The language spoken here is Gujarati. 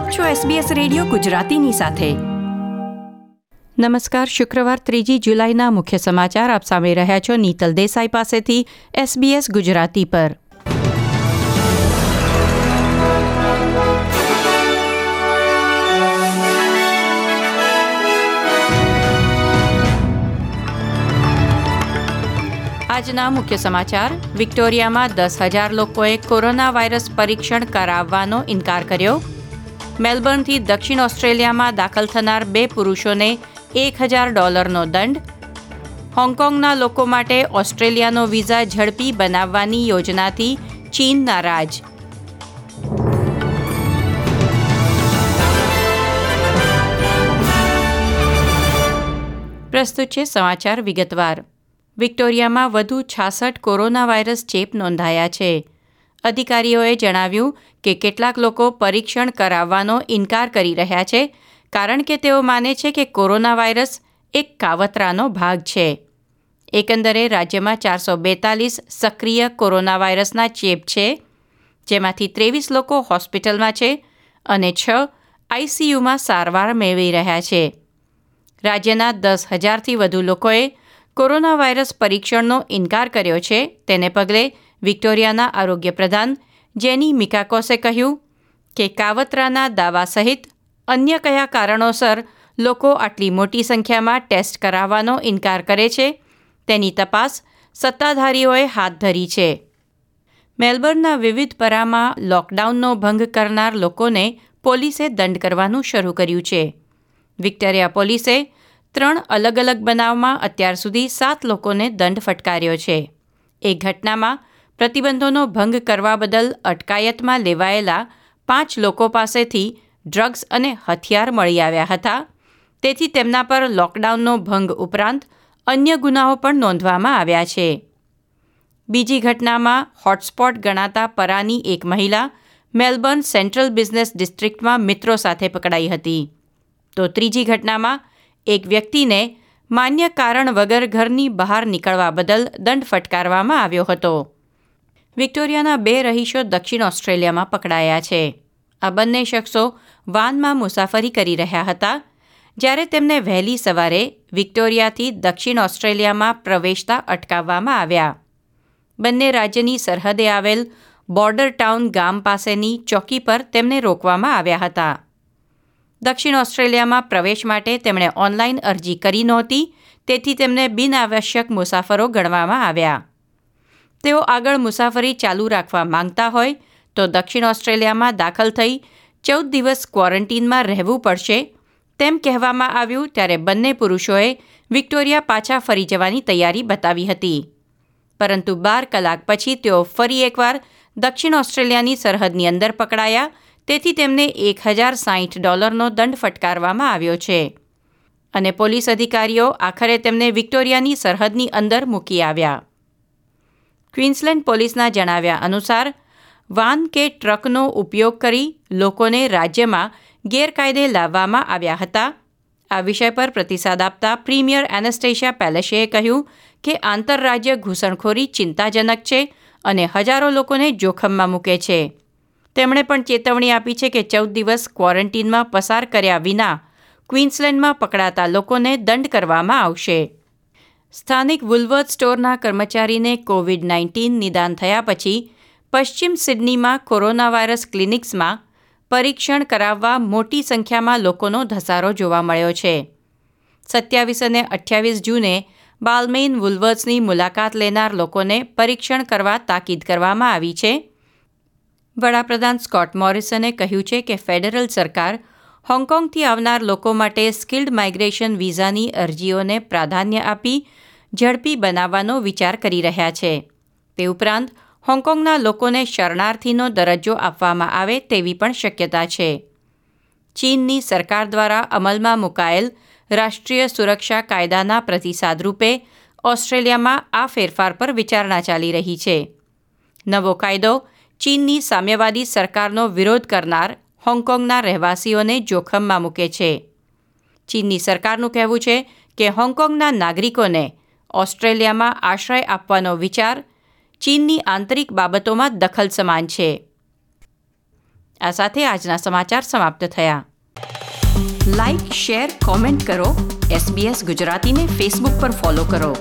આપ છો SBS રેડિયો ગુજરાતીની સાથે. નમસ્કાર, શુક્રવાર ત્રીજી જુલાઈના મુખ્ય સમાચાર આપ સામે રહ્યા છો નીતલ દેસાઈ પાસેથી SBS ગુજરાતી પર. આજના મુખ્ય સમાચાર, વિક્ટોરિયામાં દસ હજાર લોકોએ કોરોના વાયરસ પરીક્ષણ કરાવવાનો ઇનકાર કર્યો. મેલબર્નથી દક્ષિણ ઓસ્ટ્રેલિયામાં દાખલ થનાર બે પુરુષોને એક હજાર ડોલરનો દંડ, હોંગકોંગના લોકો માટે ઓસ્ટ્રેલિયાનો વિઝા ઝડપી બનાવવાની યોજનાથી ચીન નારાજ પ્રસ્તુત છે સમાચાર વિગતવાર. વિક્ટોરિયામાં વધુ છાસઠ કોરોના વાયરસ ચેપ નોંધાયા છે. અધિકારીઓએ જણાવ્યું કે કેટલાક લોકો પરીક્ષણ કરાવવાનો ઇનકાર કરી રહ્યા છે, કારણ કે તેઓ માને છે કે કોરોના વાયરસ એક કાવતરાનો ભાગ છે. એકંદરે રાજ્યમાં ચારસો બેતાલીસ સક્રિય કોરોના વાયરસના ચેપ છે, જેમાંથી ત્રેવીસ લોકો હોસ્પિટલમાં છે અને છ આઈસીયુમાં સારવાર મેળવી રહ્યા છે. રાજ્યના દસ હજારથી વધુ લોકોએ કોરોના વાયરસ પરીક્ષણનો ઇનકાર કર્યો છે. તેને પગલે વિક્ટોરિયાના આરોગ્ય પ્રધાન જેની મિકાકોસે કહ્યું કે કાવતરાના દાવા સહિત અન્ય કયા કારણોસર લોકો આટલી મોટી સંખ્યામાં ટેસ્ટ કરાવવાનો ઇનકાર કરે છે, તેની તપાસ સત્તાધારીઓએ હાથ ધરી છે. મેલબર્નના વિવિધ પરામાં લોકડાઉનનો ભંગ કરનાર લોકોને પોલીસે દંડ કરવાનું શરૂ કર્યું છે. વિક્ટોરિયા પોલીસે ત્રણ અલગ અલગ બનાવમાં અત્યાર સુધી સાત લોકોને દંડ ફટકાર્યો છે. એક ઘટનામાં પ્રતિબંધોનો ભંગ કરવા બદલ અટકાયતમાં લેવાયેલા પાંચ લોકો પાસેથી ડ્રગ્સ અને હથિયાર મળી આવ્યા હતા. તેથી તેમના પર લોકડાઉનનો ભંગ ઉપરાંત અન્ય ગુનાઓ પણ નોંધવામાં આવ્યા છે. બીજી ઘટનામાં હોટસ્પોટ ગણાતા પરાની એક મહિલા મેલબર્ન સેન્ટ્રલ બિઝનેસ ડિસ્ટ્રિક્ટમાં મિત્રો સાથે પકડાઈ હતી. તો ત્રીજી ઘટનામાં એક વ્યક્તિને માન્ય કારણ વગર ઘરની બહાર નીકળવા બદલ દંડ ફટકારવામાં આવ્યો હતો. વિક્ટોરિયાના બે રહીશો દક્ષિણ ઓસ્ટ્રેલિયામાં પકડાયા છે. આ બંને શખ્સો વાનમાં મુસાફરી કરી રહ્યા હતા, જ્યારે તેમને વહેલી સવારે વિક્ટોરિયાથી દક્ષિણ ઓસ્ટ્રેલિયામાં પ્રવેશતા અટકાવવામાં આવ્યા. બંને રાજ્યની સરહદે આવેલ બોર્ડર ટાઉન ગામ પાસેની ચોકી પર તેમને રોકવામાં આવ્યા હતા. દક્ષિણ ઓસ્ટ્રેલિયામાં પ્રવેશ માટે તેમણે ઓનલાઈન અરજી કરી નહોતી, તેથી તેમને બિનઆવશ્યક મુસાફરો ગણવામાં આવ્યા. તેઓ આગળ મુસાફરી ચાલુ રાખવા માંગતા હોય તો દક્ષિણ ઓસ્ટ્રેલિયામાં દાખલ થઈ ચૌદ દિવસ ક્વોરન્ટીનમાં રહેવું પડશે તેમ કહેવામાં આવ્યું ત્યારે બંને પુરુષોએ વિક્ટોરિયા પાછા ફરી જવાની તૈયારી બતાવી હતી. પરંતુ બાર કલાક પછી તેઓ ફરી એકવાર દક્ષિણ ઓસ્ટ્રેલિયાની સરહદની અંદર પકડાયા, તેથી તેમને એક હજાર સાહીઠ ડોલરનો દંડ ફટકારવામાં આવ્યો છે. અને પોલીસ અધિકારીઓ આખરે તેમને વિક્ટોરિયાની સરહદની અંદર મૂકી આવ્યા. ક્વીન્સલેન્ડ પોલીસના જણાવ્યા અનુસાર, વાન કે ટ્રકનો ઉપયોગ કરી લોકોને રાજ્યમાં ગેરકાયદે લાવવામાં આવ્યા હતા. આ વિષય પર પ્રતિસાદ આપતા પ્રીમિયર એનેસ્ટેશિયા પેલેશેએ કહ્યું કે આંતરરાજ્ય ઘૂસણખોરી ચિંતાજનક છે અને હજારો લોકોને જોખમમાં મૂકે છે. તેમણે પણ ચેતવણી આપી છે કે ચૌદ દિવસ ક્વોરન્ટીનમાં પસાર કર્યા વિના ક્વીન્સલેન્ડમાં પકડાતા લોકોને દંડ કરવામાં આવશે. સ્થાનિક વુલવર્થ સ્ટોરના કર્મચારીને કોવિડ નાઇન્ટીન નિદાન થયા પછી પશ્ચિમ સિડનીમાં કોરોના વાયરસ ક્લિનિક્સમાં પરીક્ષણ કરાવવા મોટી સંખ્યામાં લોકોનો ધસારો જોવા મળ્યો છે. સત્યાવીસ અને અઠ્યાવીસ જૂને બાલમેઇન વુલવર્સની મુલાકાત લેનાર લોકોને પરીક્ષણ કરવા તાકીદ કરવામાં આવી છે. વડાપ્રધાન સ્કોટ મોરિસને કહ્યું છે કે ફેડરલ સરકાર હોંગકોંગથી આવનાર લોકો માટે સ્કિલ્ડ માઇગ્રેશન વિઝાની અરજીઓને પ્રાધાન્ય આપી ઝડપી બનાવવાનો વિચાર કરી રહ્યા છે. તે ઉપરાંત, હોંગકોંગના લોકોને શરણાર્થીનો દરજ્જો આપવામાં આવે તેવી પણ શક્યતા છે. ચીનની સરકાર દ્વારા અમલમાં મુકાયેલ રાષ્ટ્રીય સુરક્ષા કાયદાના પ્રતિસાદ રૂપે ઓસ્ટ્રેલિયામાં આ ફેરફાર પર વિચારણા ચાલી રહી છે. નવો કાયદો ચીનની સામ્યવાદી સરકારનો વિરોધ કરનાર હોંગકોંગના રહેવાસીઓને જોખમમાં મૂકે છે. ચીનની સરકારનું કહેવું છે કે હોંગકોંગના નાગરિકોને ઓસ્ટ્રેલિયામાં આશ્રય આપવાનો વિચાર ચીનની આંતરિક બાબતોમાં દખલ સમાન છે. આ સાથે આજના સમાચાર સમાપ્ત થયા. લાઇક શેર કોમેન્ટ કરો. એસબીએસ ગુજરાતીને ફેસબુક પર ફોલો કરો.